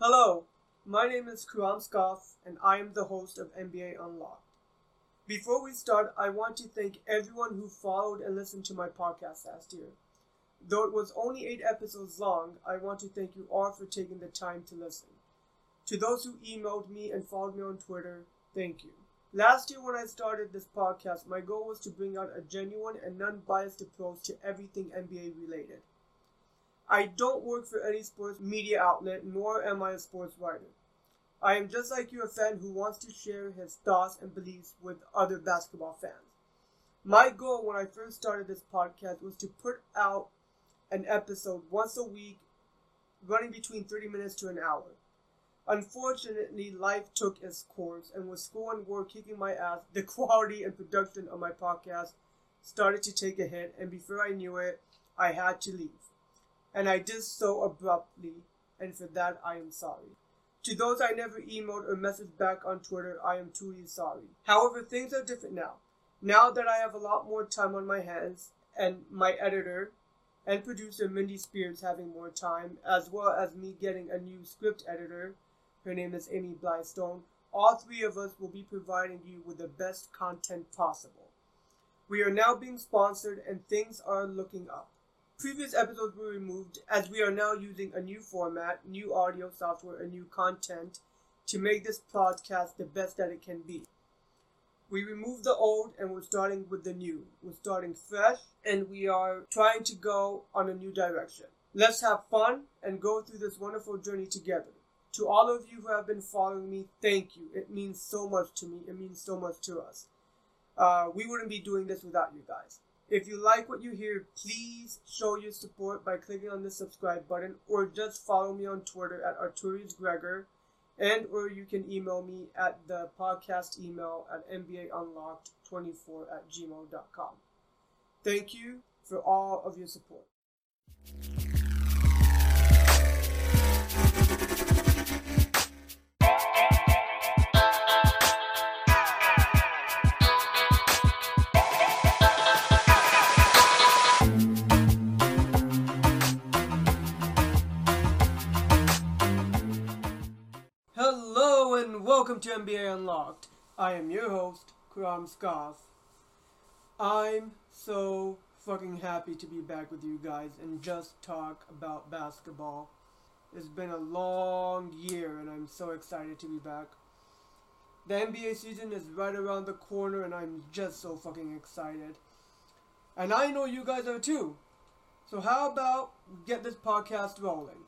Hello, my name is Kuram Skoff, and I am the host of NBA Unlocked. Before we start, I want to thank everyone who followed and listened to my podcast last year. Though it was only eight episodes long, I want to thank you all for taking the time to listen. To those who emailed me and followed me on Twitter, thank you. Last year, when I started this podcast, my goal was to bring out a genuine and non biased approach to everything NBA related. I don't work for any sports media outlet, nor am I a sports writer. I am just like you, a fan who wants to share his thoughts and beliefs with other basketball fans. My goal when I first started this podcast was to put out an episode once a week, running between 30 minutes to an hour. Unfortunately, life took its course, and with school and work kicking my ass, the quality and production of my podcast started to take a hit, and before I knew it, I had to leave. And I did so abruptly, and for that I am sorry. To those I never emailed or messaged back on Twitter, I am truly sorry. However, things are different now. Now that I have a lot more time on my hands, and my editor and producer Mindy Spears having more time, as well as me getting a new script editor her name is Amy Blystone. All three of us will be providing you with the best content possible. We are now being sponsored and things are looking up. Previous episodes were removed as we are now using a new format, new audio software, and new content to make this podcast the best that it can be. We removed the old and we're starting with the new. We're starting fresh and we are trying to go on a new direction. Let's have fun and go through this wonderful journey together. To all of you who have been following me, thank you. It means so much to me. It means so much to us. Uh, we wouldn't be doing this without you guys. If you like what you hear, please show your support by clicking on the subscribe button or just follow me on Twitter at Arturius Gregor and or you can email me at the podcast email at nbaunlocked24 at gmail.com. Thank you for all of your support. Welcome to NBA Unlocked. I am your host, Kram Skoff. I'm so fucking happy to be back with you guys and just talk about basketball. It's been a long year and I'm so excited to be back. The NBA season is right around the corner and I'm just so fucking excited. And I know you guys are too. So how about get this podcast rolling?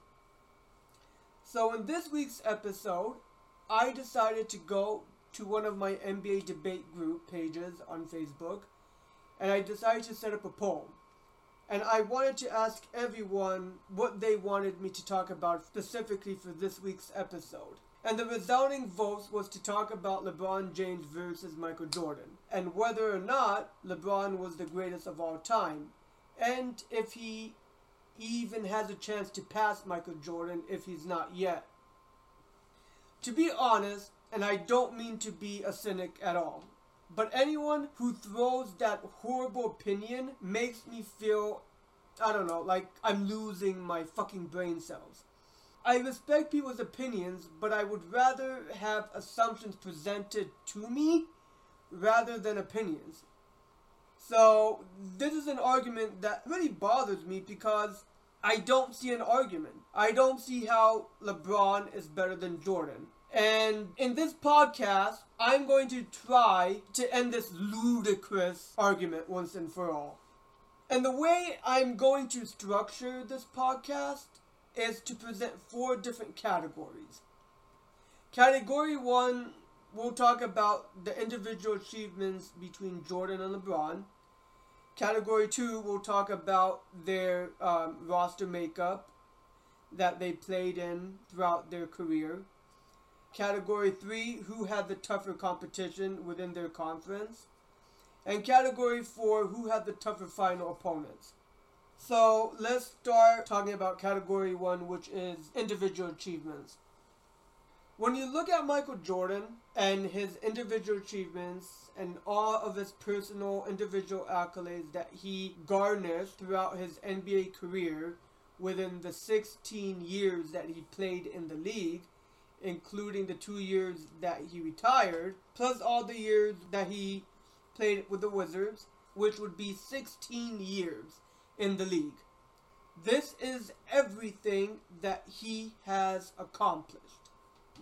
So in this week's episode, I decided to go to one of my NBA debate group pages on Facebook and I decided to set up a poll. And I wanted to ask everyone what they wanted me to talk about specifically for this week's episode. And the resounding vote was to talk about LeBron James versus Michael Jordan, and whether or not LeBron was the greatest of all time, and if he even has a chance to pass Michael Jordan if he's not yet. To be honest, and I don't mean to be a cynic at all, but anyone who throws that horrible opinion makes me feel, I don't know, like I'm losing my fucking brain cells. I respect people's opinions, but I would rather have assumptions presented to me rather than opinions. So, this is an argument that really bothers me because I don't see an argument. I don't see how LeBron is better than Jordan. And in this podcast, I'm going to try to end this ludicrous argument once and for all. And the way I'm going to structure this podcast is to present four different categories. Category one, we'll talk about the individual achievements between Jordan and LeBron. Category two, we'll talk about their um, roster makeup that they played in throughout their career. Category three, who had the tougher competition within their conference. And category four, who had the tougher final opponents. So let's start talking about category one, which is individual achievements. When you look at Michael Jordan and his individual achievements and all of his personal individual accolades that he garnered throughout his NBA career, within the 16 years that he played in the league, including the two years that he retired, plus all the years that he played with the Wizards, which would be 16 years in the league. This is everything that he has accomplished.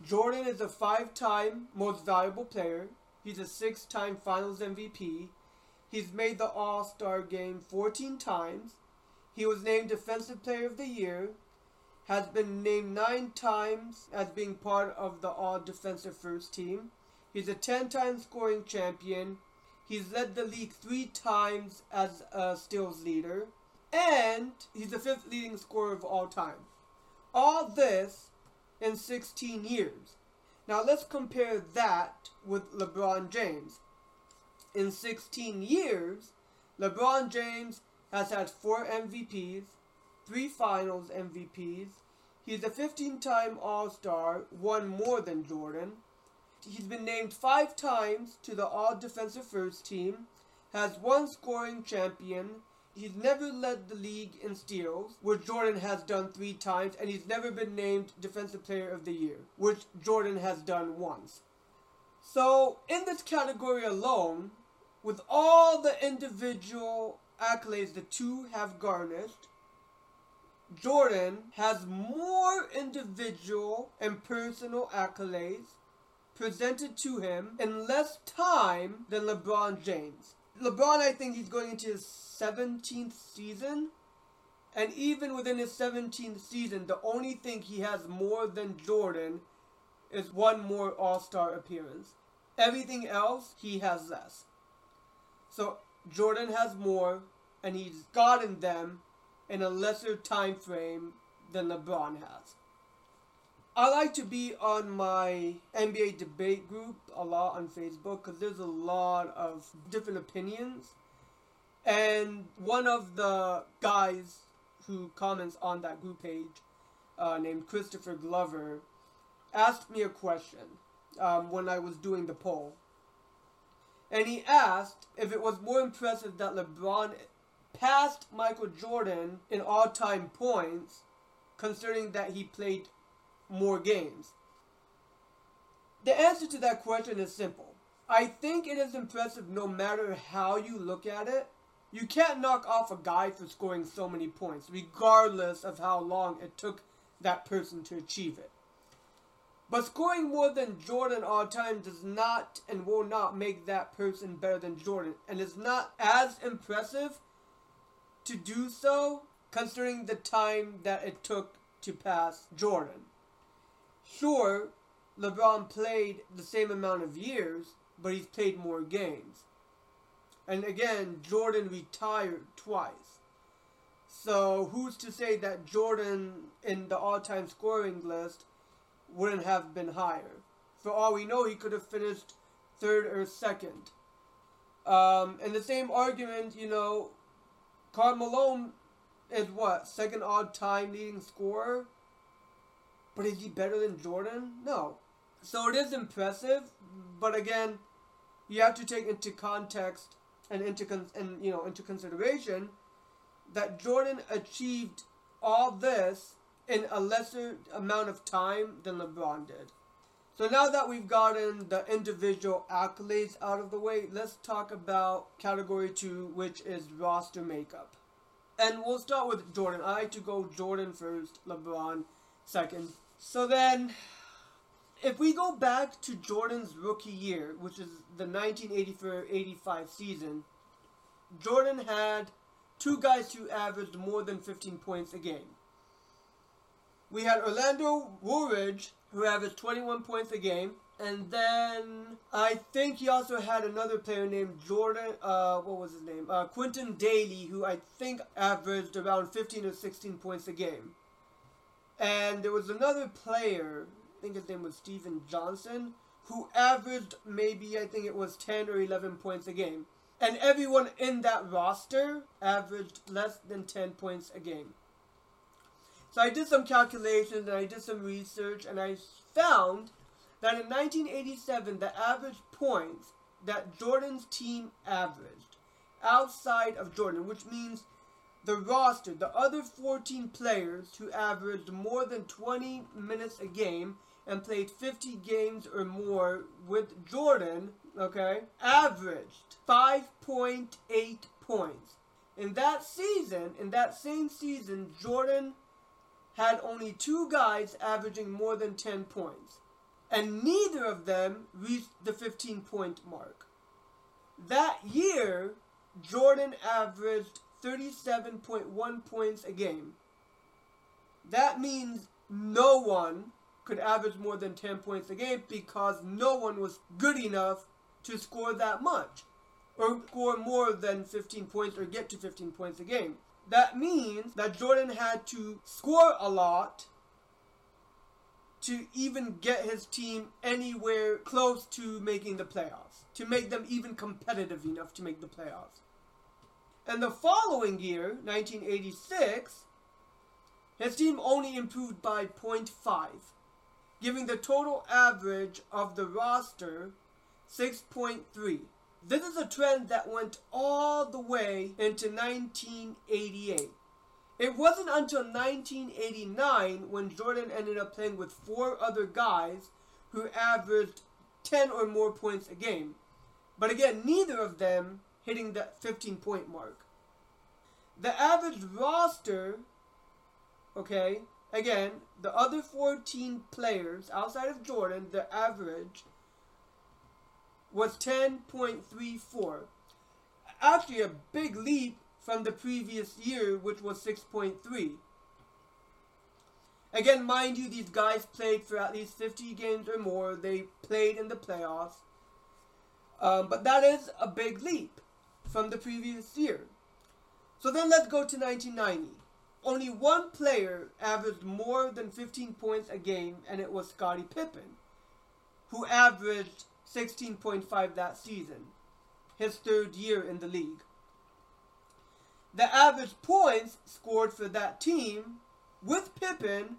Jordan is a five time most valuable player. He's a six time finals MVP. He's made the All Star game 14 times. He was named Defensive Player of the Year. Has been named nine times as being part of the All Defensive First Team. He's a 10 time scoring champion. He's led the league three times as a steals leader. And he's the fifth leading scorer of all time. All this in 16 years. Now let's compare that with LeBron James. In 16 years, LeBron James has had four MVPs, three finals MVPs. He's a 15 time All Star, one more than Jordan. He's been named five times to the All Defensive First Team, has one scoring champion, He's never led the league in steals, which Jordan has done three times, and he's never been named Defensive Player of the Year, which Jordan has done once. So, in this category alone, with all the individual accolades the two have garnished, Jordan has more individual and personal accolades presented to him in less time than LeBron James. LeBron, I think he's going into his 17th season. And even within his 17th season, the only thing he has more than Jordan is one more All Star appearance. Everything else, he has less. So Jordan has more, and he's gotten them in a lesser time frame than LeBron has. I like to be on my NBA debate group a lot on Facebook because there's a lot of different opinions. And one of the guys who comments on that group page, uh, named Christopher Glover, asked me a question um, when I was doing the poll. And he asked if it was more impressive that LeBron passed Michael Jordan in all time points, considering that he played more games? The answer to that question is simple. I think it is impressive no matter how you look at it. You can't knock off a guy for scoring so many points, regardless of how long it took that person to achieve it. But scoring more than Jordan all time does not and will not make that person better than Jordan, and is not as impressive to do so considering the time that it took to pass Jordan. Sure, LeBron played the same amount of years, but he's played more games. And again, Jordan retired twice. So who's to say that Jordan in the all-time scoring list wouldn't have been higher? For all we know, he could have finished third or second. Um, and the same argument, you know, Karl Malone is what second all-time leading scorer. But is he better than Jordan? No. So it is impressive, but again, you have to take into context and into con- and you know into consideration that Jordan achieved all this in a lesser amount of time than LeBron did. So now that we've gotten the individual accolades out of the way, let's talk about category 2, which is roster makeup. And we'll start with Jordan. I like to go Jordan first, LeBron second. So then, if we go back to Jordan's rookie year, which is the 1984-85 season, Jordan had two guys who averaged more than 15 points a game. We had Orlando Woolridge, who averaged 21 points a game. And then I think he also had another player named Jordan, uh, what was his name? Uh, Quintin Dailey, who I think averaged around 15 or 16 points a game. And there was another player, I think his name was Steven Johnson, who averaged maybe, I think it was 10 or 11 points a game. And everyone in that roster averaged less than 10 points a game. So I did some calculations and I did some research and I found that in 1987, the average points that Jordan's team averaged outside of Jordan, which means the roster, the other 14 players who averaged more than 20 minutes a game and played 50 games or more with Jordan, okay, averaged 5.8 points. In that season, in that same season, Jordan had only two guys averaging more than 10 points, and neither of them reached the 15 point mark. That year, Jordan averaged 37.1 points a game. That means no one could average more than 10 points a game because no one was good enough to score that much or score more than 15 points or get to 15 points a game. That means that Jordan had to score a lot to even get his team anywhere close to making the playoffs, to make them even competitive enough to make the playoffs. And the following year, 1986, his team only improved by 0.5, giving the total average of the roster 6.3. This is a trend that went all the way into 1988. It wasn't until 1989 when Jordan ended up playing with four other guys who averaged 10 or more points a game. But again, neither of them hitting that 15 point mark. The average roster, okay, again, the other 14 players outside of Jordan, the average was 10.34. Actually, a big leap from the previous year, which was 6.3. Again, mind you, these guys played for at least 50 games or more. They played in the playoffs. Um, but that is a big leap from the previous year. So then let's go to 1990. Only one player averaged more than 15 points a game, and it was Scottie Pippen, who averaged 16.5 that season, his third year in the league. The average points scored for that team with Pippen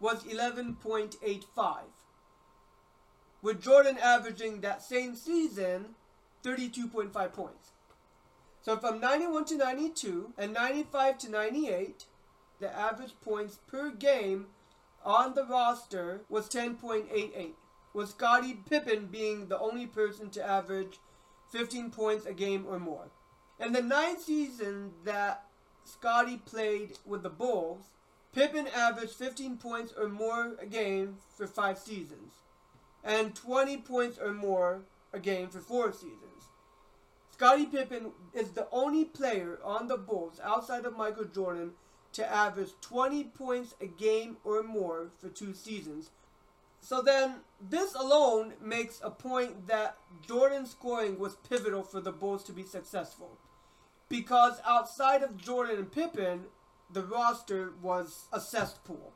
was 11.85, with Jordan averaging that same season 32.5 points. So from 91 to 92 and 95 to 98, the average points per game on the roster was 10.88 with Scottie Pippen being the only person to average 15 points a game or more. In the nine seasons that Scottie played with the Bulls, Pippen averaged 15 points or more a game for five seasons, and 20 points or more a game for four seasons. Scottie Pippen is the only player on the Bulls outside of Michael Jordan to average 20 points a game or more for two seasons, so then, this alone makes a point that Jordan's scoring was pivotal for the Bulls to be successful. Because outside of Jordan and Pippen, the roster was a cesspool.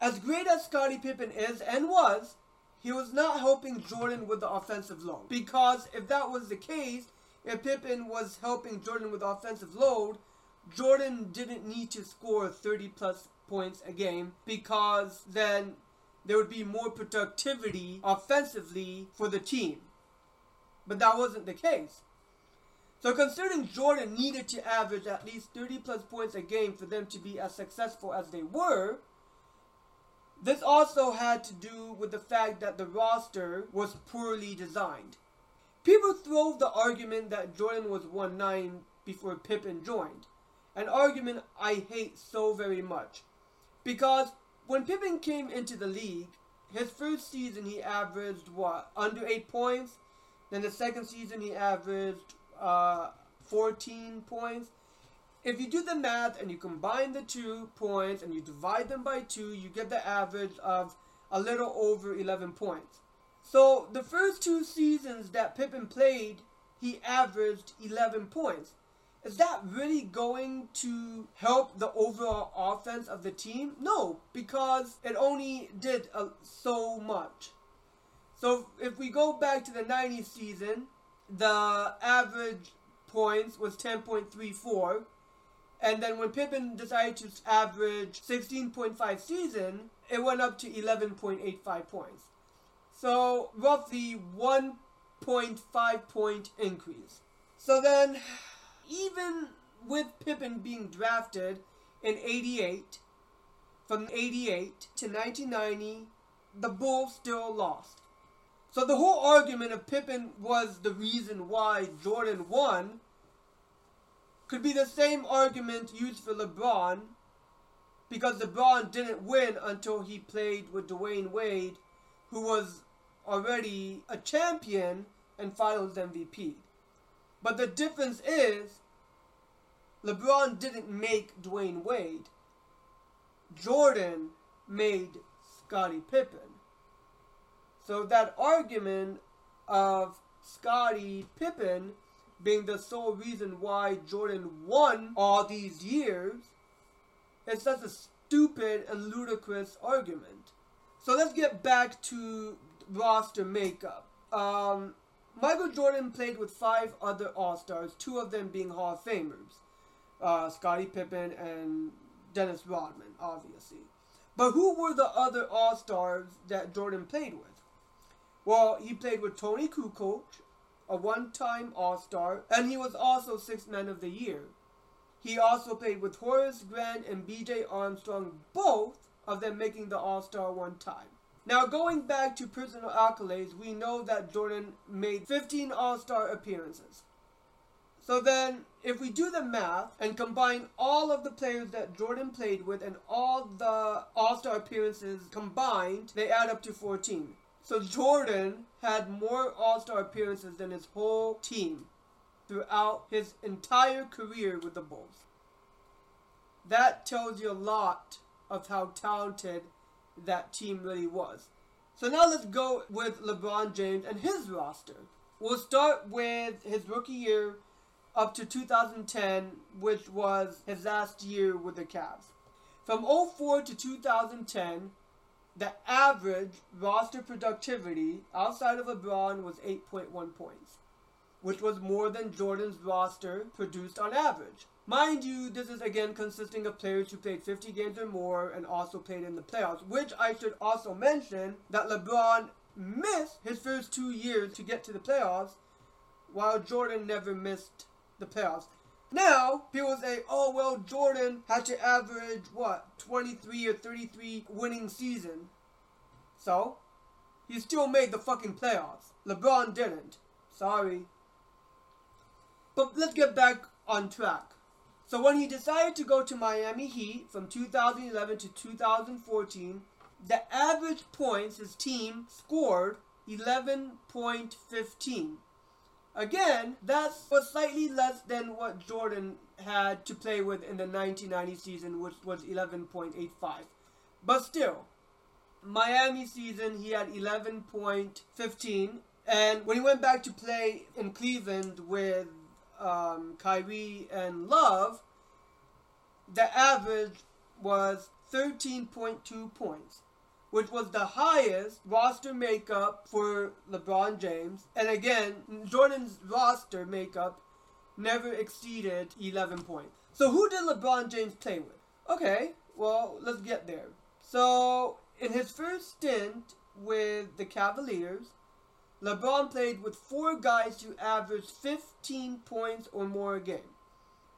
As great as Scottie Pippen is and was, he was not helping Jordan with the offensive load. Because if that was the case, if Pippen was helping Jordan with offensive load, Jordan didn't need to score 30 plus points a game because then there would be more productivity offensively for the team. But that wasn't the case. So considering Jordan needed to average at least 30 plus points a game for them to be as successful as they were, this also had to do with the fact that the roster was poorly designed. People throw the argument that Jordan was 1-9 before Pippen joined, an argument I hate so very much. Because when Pippen came into the league, his first season he averaged what under eight points. Then the second season he averaged uh, 14 points. If you do the math and you combine the two points and you divide them by two, you get the average of a little over 11 points. So the first two seasons that Pippen played, he averaged 11 points is that really going to help the overall offense of the team? No, because it only did uh, so much. So if we go back to the 90s season, the average points was 10.34. And then when Pippen decided to average 16.5 season, it went up to 11.85 points. So roughly 1.5 point increase. So then even with Pippen being drafted in 88, from 88 to 1990, the Bulls still lost. So the whole argument of Pippen was the reason why Jordan won could be the same argument used for LeBron because LeBron didn't win until he played with Dwyane Wade, who was already a champion and finals MVP. But the difference is LeBron didn't make Dwyane Wade. Jordan made Scottie Pippen. So that argument of Scottie Pippen being the sole reason why Jordan won all these years it's such a stupid and ludicrous argument. So let's get back to roster makeup. Um, Michael Jordan played with five other All Stars, two of them being Hall of Famers uh, Scottie Pippen and Dennis Rodman, obviously. But who were the other All Stars that Jordan played with? Well, he played with Toni Kukoc, a one time All Star, and he was also Sixth Man of the Year. He also played with Horace Grant and B.J. Armstrong, both of them making the All-Star one time. Now, going back to personal accolades, we know that Jordan made 15 All-Star appearances. So then, if we do the math and combine all of the players that Jordan played with and all the All-Star appearances combined, they add up to 14. So Jordan had more All-Star appearances than his whole team throughout his entire career with the Bulls. That tells you a lot of how talented that team really was. So now let's go with LeBron James and his roster. We'll start with his rookie year up to 2010, which was his last year with the Cavs. From 04 to 2010, the average roster productivity outside of LeBron was 8.1 points which was more than Jordan's roster produced on average. Mind you, this is again consisting of players who played 50 games or more and also played in the playoffs, which I should also mention that LeBron missed his first two years to get to the playoffs, while Jordan never missed the playoffs. Now, people say, oh, well, Jordan had to average, what, 23 or 33 winning season. So, he still made the fucking playoffs. LeBron didn't. Sorry. But let's get back on track. So when he decided to go to Miami Heat from 2011 to 2014, the average points his team scored 11.15. Again, that was slightly less than what Jordan had to play with in the 1990 season, which was 11.85. But still, Miami season he had 11.15, and when he went back to play in Cleveland with um, Kyrie and Love, the average was 13.2 points, which was the highest roster makeup for LeBron James. And again, Jordan's roster makeup never exceeded 11 points. So who did LeBron James play with? Okay, well, let's get there. So, in his first stint with the Cavaliers, LeBron played with four guys who averaged 15 points or more a game.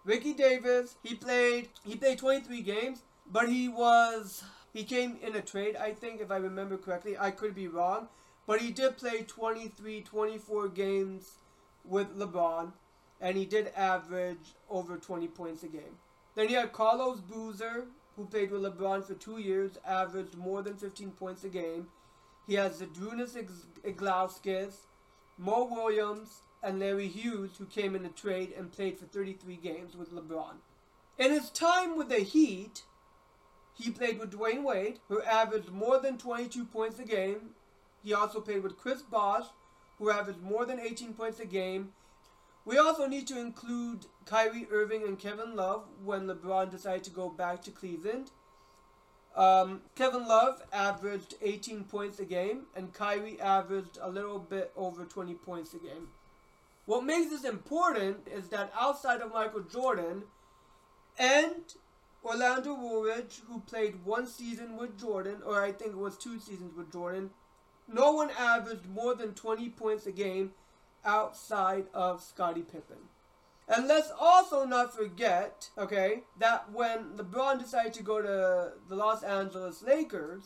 Ricky Davis, he played he played 23 games, but he was he came in a trade, I think if I remember correctly. I could be wrong, but he did play 23 24 games with LeBron and he did average over 20 points a game. Then you had Carlos Boozer, who played with LeBron for 2 years, averaged more than 15 points a game. He has Zydrunas Ilgauskas, Mo Williams, and Larry Hughes, who came in a trade and played for 33 games with LeBron. In his time with the Heat, he played with Dwyane Wade, who averaged more than 22 points a game. He also played with Chris Bosh, who averaged more than 18 points a game. We also need to include Kyrie Irving and Kevin Love when LeBron decided to go back to Cleveland. Um, Kevin Love averaged 18 points a game, and Kyrie averaged a little bit over 20 points a game. What makes this important is that outside of Michael Jordan and Orlando Woolridge, who played one season with Jordan, or I think it was two seasons with Jordan, no one averaged more than 20 points a game outside of Scottie Pippen. And let's also not forget, okay, that when LeBron decided to go to the Los Angeles Lakers,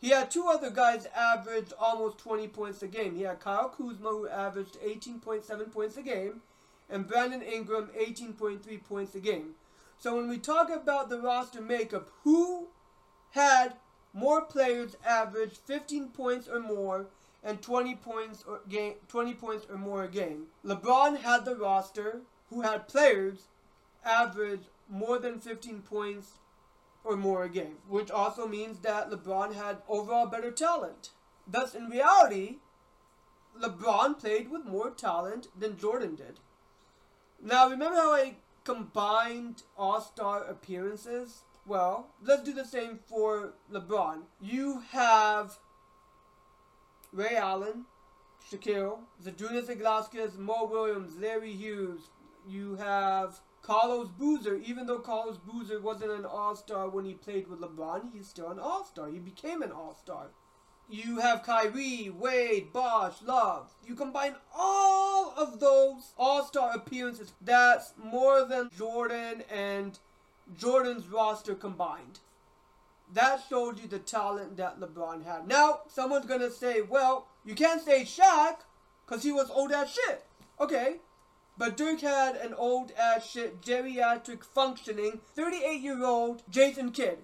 he had two other guys average almost 20 points a game. He had Kyle Kuzma, who averaged 18.7 points a game, and Brandon Ingram, 18.3 points a game. So when we talk about the roster makeup, who had more players average 15 points or more and 20 points or game 20 points or more a game? LeBron had the roster who had players average more than 15 points or more a game, which also means that LeBron had overall better talent. Thus, in reality, LeBron played with more talent than Jordan did. Now, remember how I combined All Star appearances? Well, let's do the same for LeBron. You have Ray Allen, Shaquille, Zydrunas Ilgauskas, Mo Williams, Larry Hughes. You have Carlos Boozer. Even though Carlos Boozer wasn't an All-Star when he played with LeBron, he's still an All-Star. He became an All-Star. You have Kyrie, Wade, Bosh, Love. You combine all of those All-Star appearances. That's more than Jordan and Jordan's roster combined. That shows you the talent that LeBron had. Now, someone's gonna say, well, you can't say Shaq, because he was old as shit. Okay. But Dirk had an old as shit, geriatric functioning, 38 year old Jason Kidd,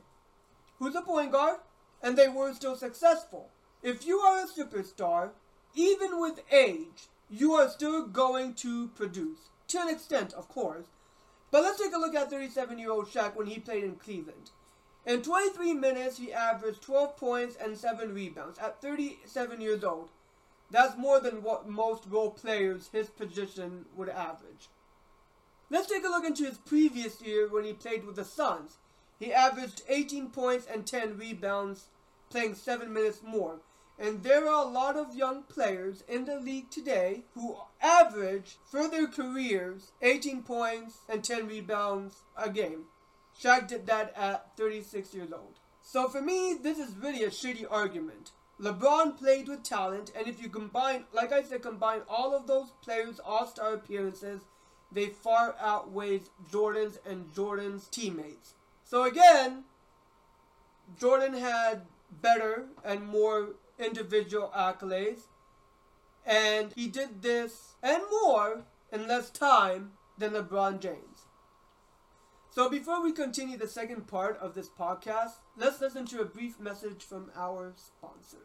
who's a point guard, and they were still successful. If you are a superstar, even with age, you are still going to produce. To an extent, of course. But let's take a look at 37 year old Shaq when he played in Cleveland. In 23 minutes, he averaged 12 points and 7 rebounds at 37 years old. That's more than what most role players his position would average. Let's take a look into his previous year when he played with the Suns. He averaged 18 points and 10 rebounds, playing 7 minutes more. And there are a lot of young players in the league today who average for their careers 18 points and 10 rebounds a game. Shaq did that at 36 years old. So for me, this is really a shitty argument. LeBron played with talent, and if you combine, like I said, combine all of those players' all-star appearances, they far outweighs Jordan's and Jordan's teammates. So again, Jordan had better and more individual accolades, and he did this and more in less time than LeBron James. So before we continue the second part of this podcast, let's listen to a brief message from our sponsors.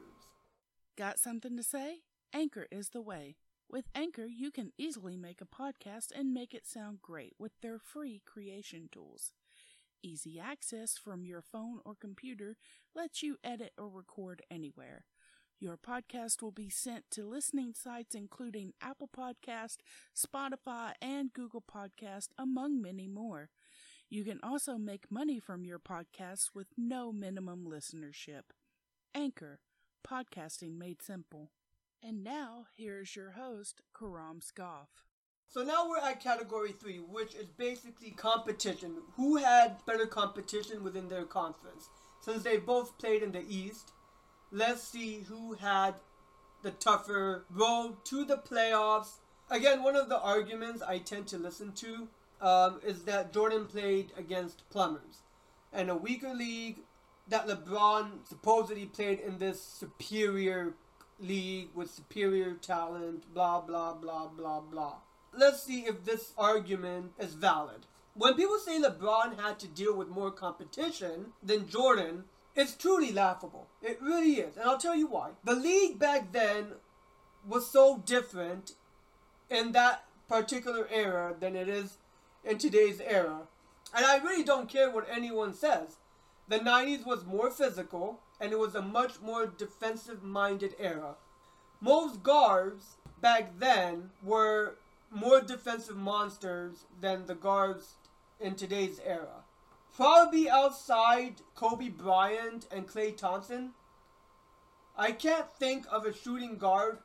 Got something to say? Anchor is the way. With Anchor, you can easily make a podcast and make it sound great with their free creation tools. Easy access from your phone or computer lets you edit or record anywhere. Your podcast will be sent to listening sites including Apple Podcast, Spotify, and Google Podcast, among many more. You can also make money from your podcast with no minimum listenership. Anchor, podcasting made simple. And now, here's your host, Karam Scoff. So now we're at category three, which is basically competition. Who had better competition within their conference? Since they both played in the East, let's see who had the tougher road to the playoffs. Again, one of the arguments I tend to listen to um, is that Jordan played against plumbers. And a weaker league that LeBron supposedly played in this superior league with superior talent, blah, blah, blah, blah, blah. Let's see if this argument is valid. When people say LeBron had to deal with more competition than Jordan, it's truly laughable. It really is. And I'll tell you why. The league back then was so different in that particular era than it is in today's era. And I really don't care what anyone says. The 90s was more physical, and it was a much more defensive minded era. Most guards back then were more defensive monsters than the guards in today's era. Probably outside Kobe Bryant and Klay Thompson, I can't think of a shooting guard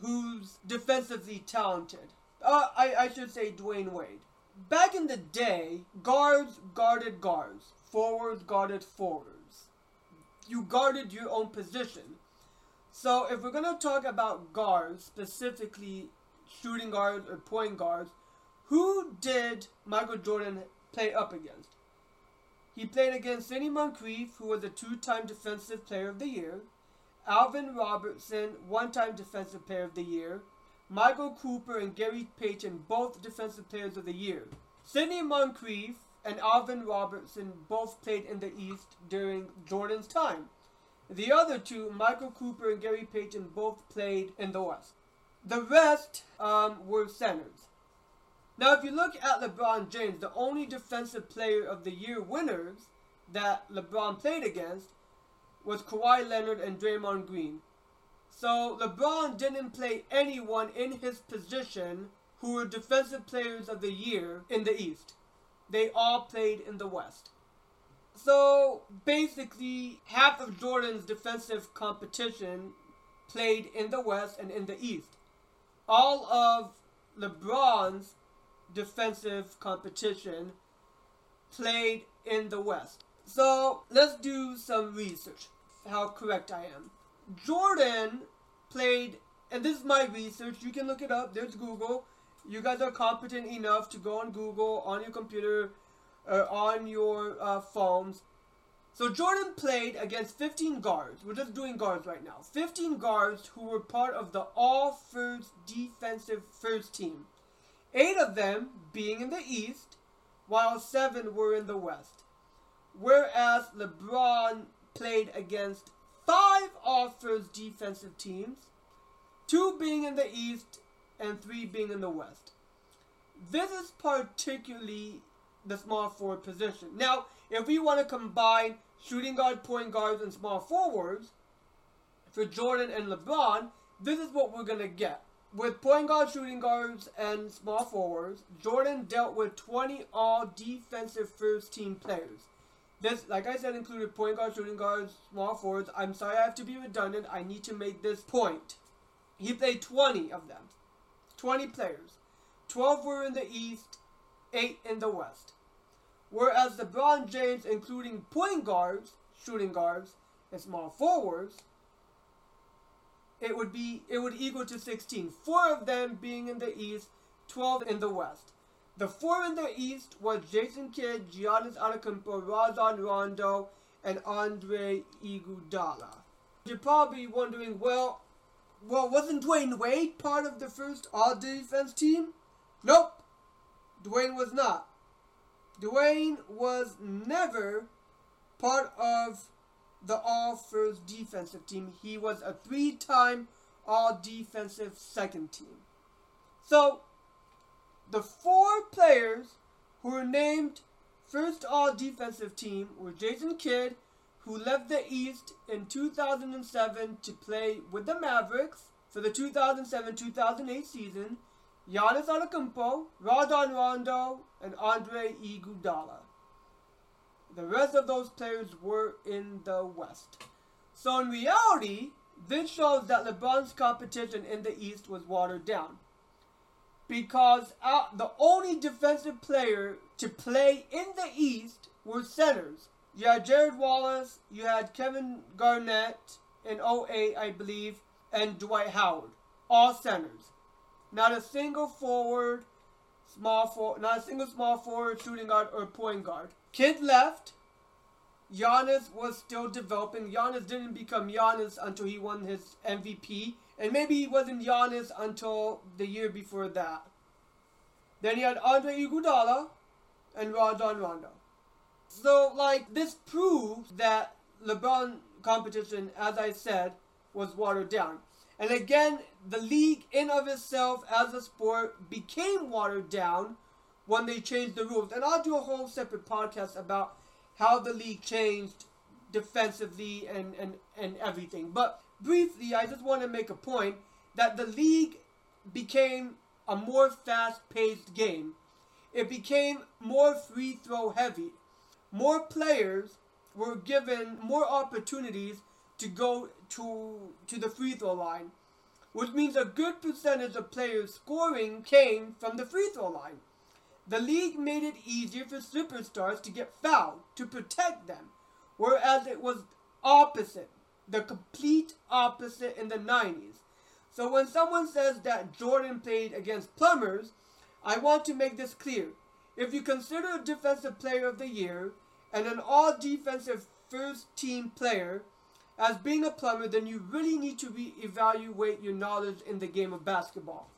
who's defensively talented. Uh, I, I should say Dwyane Wade. Back in the day, guards guarded guards, forwards guarded forwards. You guarded your own position. So if we're gonna talk about guards, specifically shooting guards or point guards, Who did Michael Jordan play up against? He played against Sidney Moncrief, who was a two-time Defensive Player of the Year, Alvin Robertson, one-time Defensive Player of the Year, Michael Cooper and Gary Payton, both Defensive Players of the Year. Sidney Moncrief and Alvin Robertson both played in the East during Jordan's time. The other two, Michael Cooper and Gary Payton, both played in the West. The rest um, were centers. Now, if you look at LeBron James, the only Defensive Player of the Year winners that LeBron played against was Kawhi Leonard and Draymond Green. So LeBron didn't play anyone in his position who were Defensive Players of the Year in the East. They all played in the West. So basically, half of Jordan's defensive competition played in the West and in the East. All of LeBron's defensive competition played in the West. So let's do some research. How correct I am. Jordan played, and this is my research. You can look it up. There's Google. You guys are competent enough to go on Google on your computer or on your uh, phones. So Jordan played against 15 guards. We're just doing guards right now. 15 guards who were part of the all first defensive first team. Eight of them being in the East, while seven were in the West. Whereas LeBron played against five first defensive teams, two being in the East and three being in the West. This is particularly the small forward position. Now, if we want to combine shooting guard, point guards, and small forwards for Jordan and LeBron, this is what we're going to get. With point guard, shooting guards, and small forwards, Jordan dealt with 20 all defensive first team players. This, like I said, included point guard, shooting guards, small forwards. I'm sorry I have to be redundant. I need to make this point. He played 20 of them. 20 players. 12 were in the East, 8 in the West. Whereas LeBron James, including point guards, shooting guards, and small forwards, it would be it would equal to 16. Four of them being in the East, 12 in the West. The four in the East was Jason Kidd, Giannis Antetokounmpo, Rajon Rondo, and Andre Iguodala. You're probably wondering, well, well, wasn't Dwyane Wade part of the first All-Defense team? Nope, Dwyane was not. Dwyane was never part of the all first defensive team. He was a three time all defensive second team. So, the four players who were named first all defensive team were Jason Kidd, who left the East in 2007 to play with the Mavericks for the 2007 2008 season. Giannis Antetokounmpo, Rajon Rondo, and Andre Iguodala. The rest of those players were in the West. So in reality, this shows that LeBron's competition in the East was watered down. Because out, the only defensive player to play in the East were centers. You had Jared Wallace, you had Kevin Garnett in 08, I believe, and Dwight Howard. All centers. Not a single forward, small forward, not a single small forward, shooting guard, or point guard. Kidd left. Giannis was still developing. Giannis didn't become Giannis until he won his MVP. And maybe he wasn't Giannis until the year before that. Then he had Andre Iguodala and Rajon Rondo. So, like, this proves that LeBron competition, as I said, was watered down. And again, the league in of itself as a sport became watered down when they changed the rules. And I'll do a whole separate podcast about how the league changed defensively and, and, and everything. But briefly, I just want to make a point that the league became a more fast paced game. It became more free throw heavy. More players were given more opportunities to go to, to the free throw line, which means a good percentage of players scoring came from the free throw line. The league made it easier for superstars to get fouled to protect them, whereas it was opposite, the complete opposite in the 90s. So when someone says that Jordan played against plumbers, I want to make this clear. If you consider a defensive player of the year and an all defensive first team player as being a plumber, then you really need to reevaluate your knowledge in the game of basketball.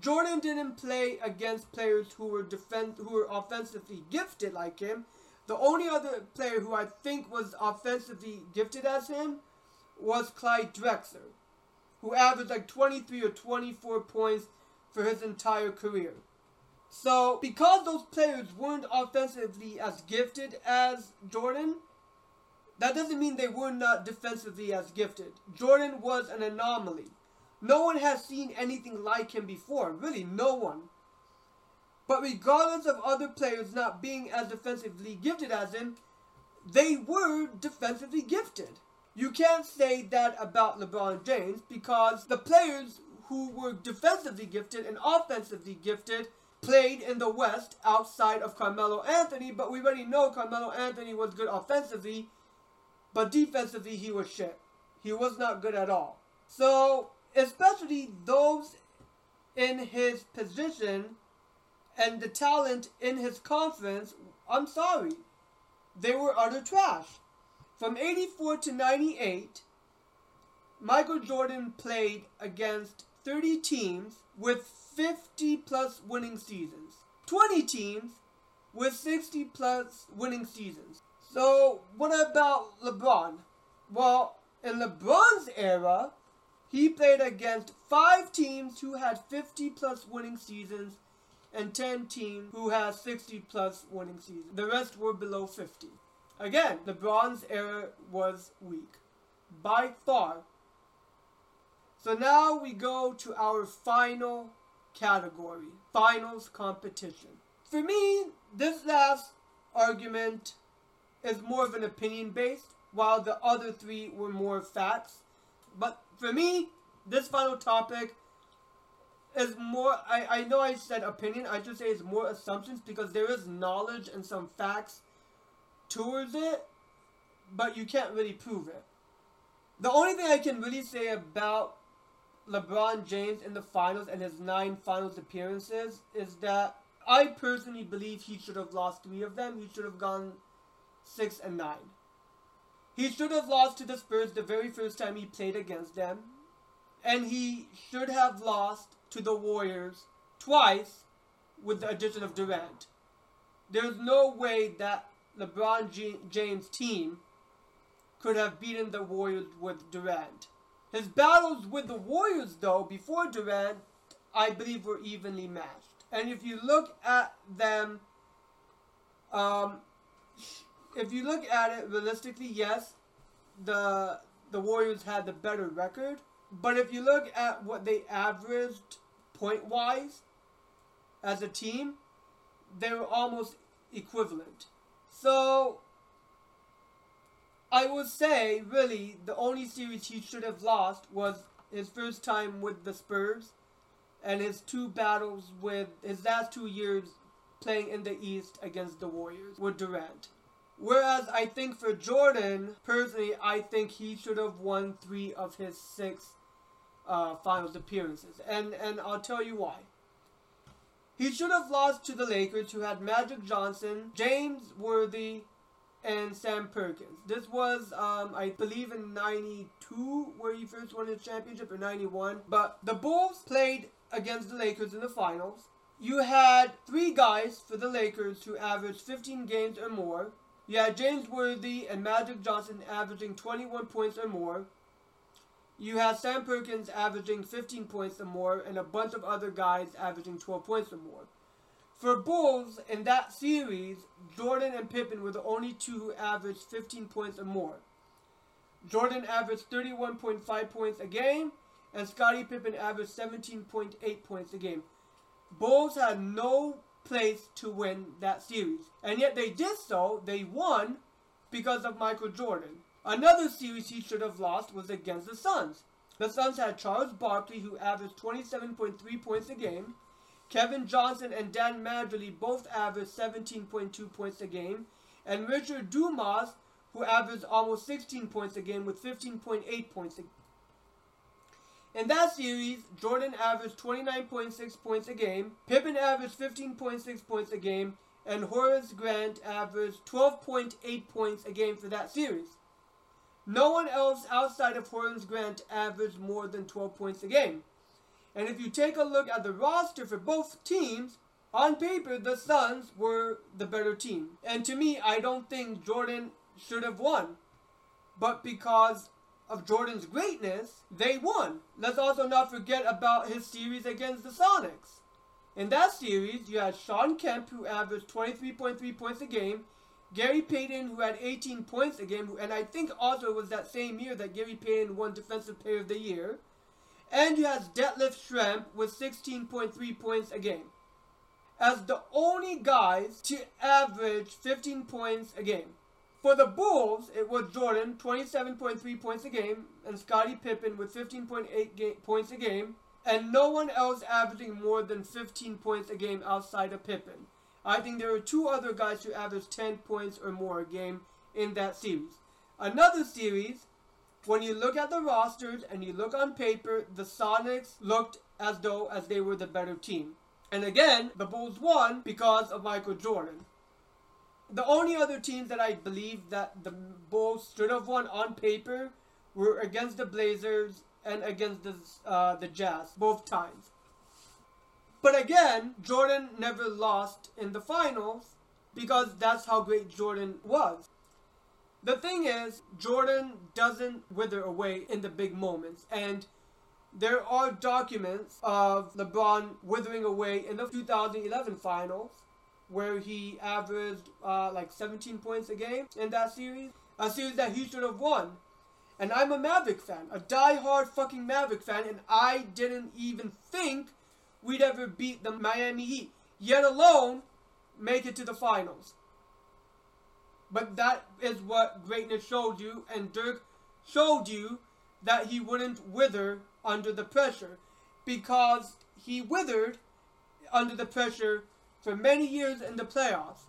Jordan didn't play against players who were defend who were offensively gifted like him. The only other player who I think was offensively gifted as him was Clyde Drexler, who averaged like 23 or 24 points for his entire career. So, because those players weren't offensively as gifted as Jordan, that doesn't mean they were not defensively as gifted. Jordan was an anomaly. No one has seen anything like him before. Really, no one. But regardless of other players not being as defensively gifted as him, they were defensively gifted. You can't say that about LeBron James because the players who were defensively gifted and offensively gifted played in the West outside of Carmelo Anthony, but we already know Carmelo Anthony was good offensively, but defensively he was shit. He was not good at all. So, especially those in his position and the talent in his conference, I'm sorry, they were utter trash. From 84 to 98, Michael Jordan played against 30 teams with 50 plus winning seasons, 20 teams with 60 plus winning seasons. So, what about LeBron? Well, in LeBron's era, he played against five teams who had 50 plus winning seasons and 10 teams who had 60 plus winning seasons. The rest were below 50. Again, LeBron's era was weak. By far. So now we go to our final category finals competition. For me, this last argument is more of an opinion based, while the other three were more facts. But for me, this final topic is more I, I know I said opinion, I should say it's more assumptions because there is knowledge and some facts towards it, but you can't really prove it. The only thing I can really say about LeBron James in the finals and his nine finals appearances is that I personally believe he should have lost three of them. He should have gone six and nine. He should have lost to the Spurs the very first time he played against them. And he should have lost to the Warriors twice with the addition of Durant. There's no way that LeBron James' team could have beaten the Warriors with Durant. His battles with the Warriors, though, before Durant, I believe were evenly matched. And if you look at them, um, if you look at it realistically, yes, the the Warriors had the better record. But if you look at what they averaged point wise as a team, they were almost equivalent. So I would say, really, the only series he should have lost was his first time with the Spurs and his two battles with his last two years playing in the East against the Warriors with Durant. Whereas I think for Jordan, personally, I think he should have won three of his six uh, finals appearances. And, and I'll tell you why. He should have lost to the Lakers, who had Magic Johnson, James Worthy, and Sam Perkins. This was, um, I believe, in 92 where he first won his championship, or 91. But the Bulls played against the Lakers in the finals. You had three guys for the Lakers who averaged 15 games or more. You had James Worthy and Magic Johnson averaging 21 points or more. You had Sam Perkins averaging 15 points or more, and a bunch of other guys averaging 12 points or more. For Bulls, in that series, Jordan and Pippen were the only two who averaged 15 points or more. Jordan averaged 31.5 points a game, and Scottie Pippen averaged 17.8 points a game. Bulls had no place to win that series, and yet they did so. They won because of Michael Jordan. Another series he should have lost was against the Suns. The Suns had Charles Barkley, who averaged 27.3 points a game, Kevin Johnson and Dan Majerle both averaged 17.2 points a game, and Richard Dumas, who averaged almost 16 points a game with 15.8 points a In that series, Jordan averaged 29.6 points a game, Pippen averaged 15.6 points a game, and Horace Grant averaged 12.8 points a game for that series. No one else outside of Horace Grant averaged more than 12 points a game. And if you take a look at the roster for both teams, on paper, the Suns were the better team. And to me, I don't think Jordan should have won. But because of Jordan's greatness, they won. Let's also not forget about his series against the Sonics. In that series, you had Shawn Kemp, who averaged 23.3 points a game, Gary Payton, who had 18 points a game, and I think also it was that same year that Gary Payton won Defensive Player of the Year. And you had Detlef Schrempf with 16.3 points a game. As the only guys to average 15 points a game. For the Bulls, it was Jordan, 27.3 points a game, and Scottie Pippen with 15.8 ga- points a game, and no one else averaging more than 15 points a game outside of Pippen. I think there are two other guys who averaged 10 points or more a game in that series. Another series, when you look at the rosters and you look on paper, the Sonics looked as though as they were the better team. And again, the Bulls won because of Michael Jordan. The only other teams that I believe that the Bulls should have won on paper were against the Blazers and against the uh, the Jazz both times. But again, Jordan never lost in the finals because that's how great Jordan was. The thing is, Jordan doesn't wither away in the big moments, and there are documents of LeBron withering away in the 2011 finals where he averaged uh, like 17 points a game in that series. A series that he should have won. And I'm a Maverick fan, a die-hard fucking Maverick fan, and I didn't even think we'd ever beat the Miami Heat, yet alone make it to the finals. But that is what greatness showed you, and Dirk showed you that he wouldn't wither under the pressure because he withered under the pressure for many years in the playoffs.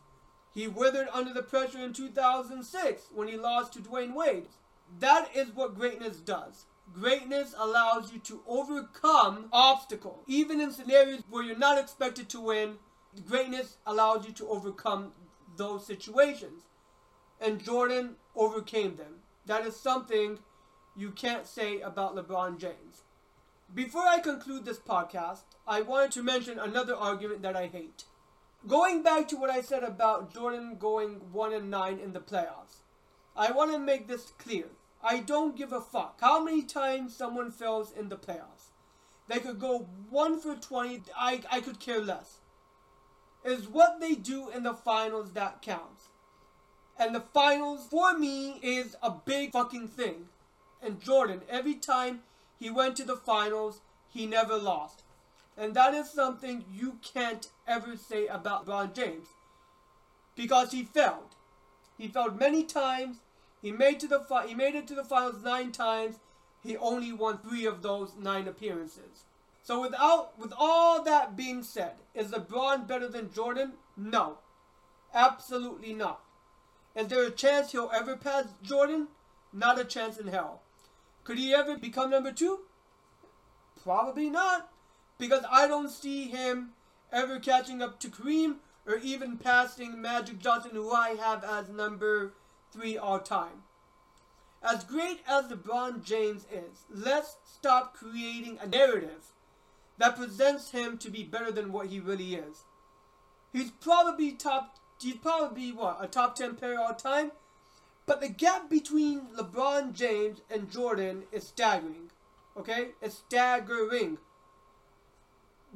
He withered under the pressure in 2006 when he lost to Dwyane Wade. That is what greatness does. Greatness allows you to overcome obstacles. Even in scenarios where you're not expected to win, greatness allows you to overcome those situations. And Jordan overcame them. That is something you can't say about LeBron James. Before I conclude this podcast, I wanted to mention another argument that I hate. Going back to what I said about Jordan going 1 and 9 in the playoffs, I want to make this clear. I don't give a fuck how many times someone fails in the playoffs. They could go 1 for 20, I, I could care less. It's what they do in the finals that counts. And the finals, for me, is a big fucking thing. And Jordan, every time he went to the finals, he never lost. And that is something you can't ever say about LeBron James. Because he failed. He failed many times. He made to the he made it to the finals nine times. He only won three of those nine appearances. So without with all that being said, is LeBron better than Jordan? No. Absolutely not. Is there a chance he'll ever pass Jordan? Not a chance in hell. Could he ever become number two? Probably not. Because I don't see him ever catching up to Kareem or even passing Magic Johnson, who I have as number three all time. As great as LeBron James is, let's stop creating a narrative that presents him to be better than what he really is. He's probably top he's probably what, a top 10 player all time? But the gap between LeBron James and Jordan is staggering. Okay? It's staggering.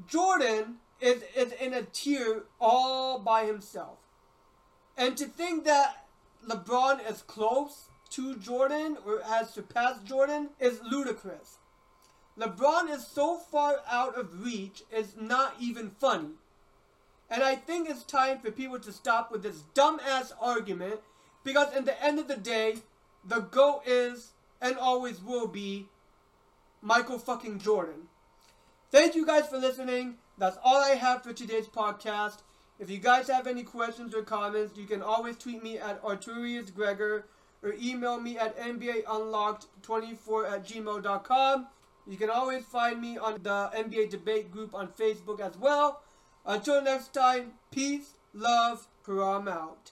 Jordan is, is in a tier all by himself. And to think that LeBron is close to Jordan or has surpassed Jordan is ludicrous. LeBron is so far out of reach, it's not even funny. And I think it's time for people to stop with this dumbass argument because in the end of the day, the GOAT is and always will be Michael fucking Jordan. Thank you guys for listening. That's all I have for today's podcast. If you guys have any questions or comments, you can always tweet me at Arturius Gregor or email me at NBAunlocked24 at gmail.com. You can always find me on the NBA debate group on Facebook as well. Until next time, peace, love, Karam out.